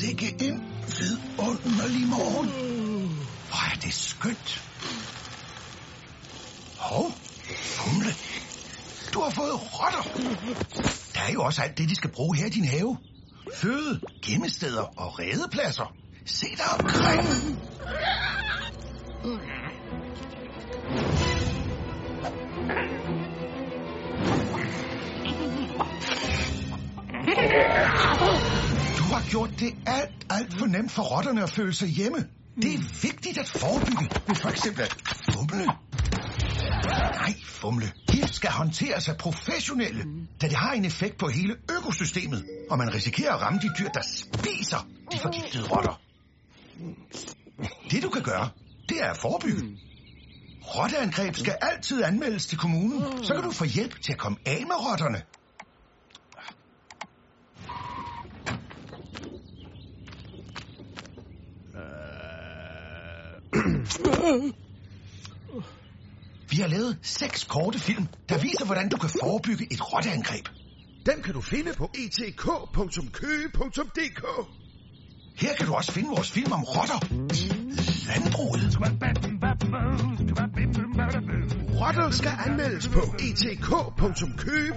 Sikke en vidunderlig morgen. Hvor er det skønt. Hov, fumle. Du har fået rotter. Der er jo også alt det, de skal bruge her i din have. Føde, gemmesteder og redepladser. Se dig omkring. Gjort det alt, alt for nemt for rotterne at føle sig hjemme. Det er vigtigt at forebygge ved for eksempel at fumle. Nej, fumle. Gift skal håndteres af professionelle, da det har en effekt på hele økosystemet, og man risikerer at ramme de dyr, der spiser de forgiftede rotter. Det du kan gøre, det er at forebygge. Rotteangreb skal altid anmeldes til kommunen, så kan du få hjælp til at komme af med rotterne. Vi har lavet seks korte film, der viser, hvordan du kan forebygge et rotteangreb. Dem kan du finde på etk.køge.dk. Her kan du også finde vores film om rotter i landbruget. Rotter skal anmeldes på etk.køge.dk.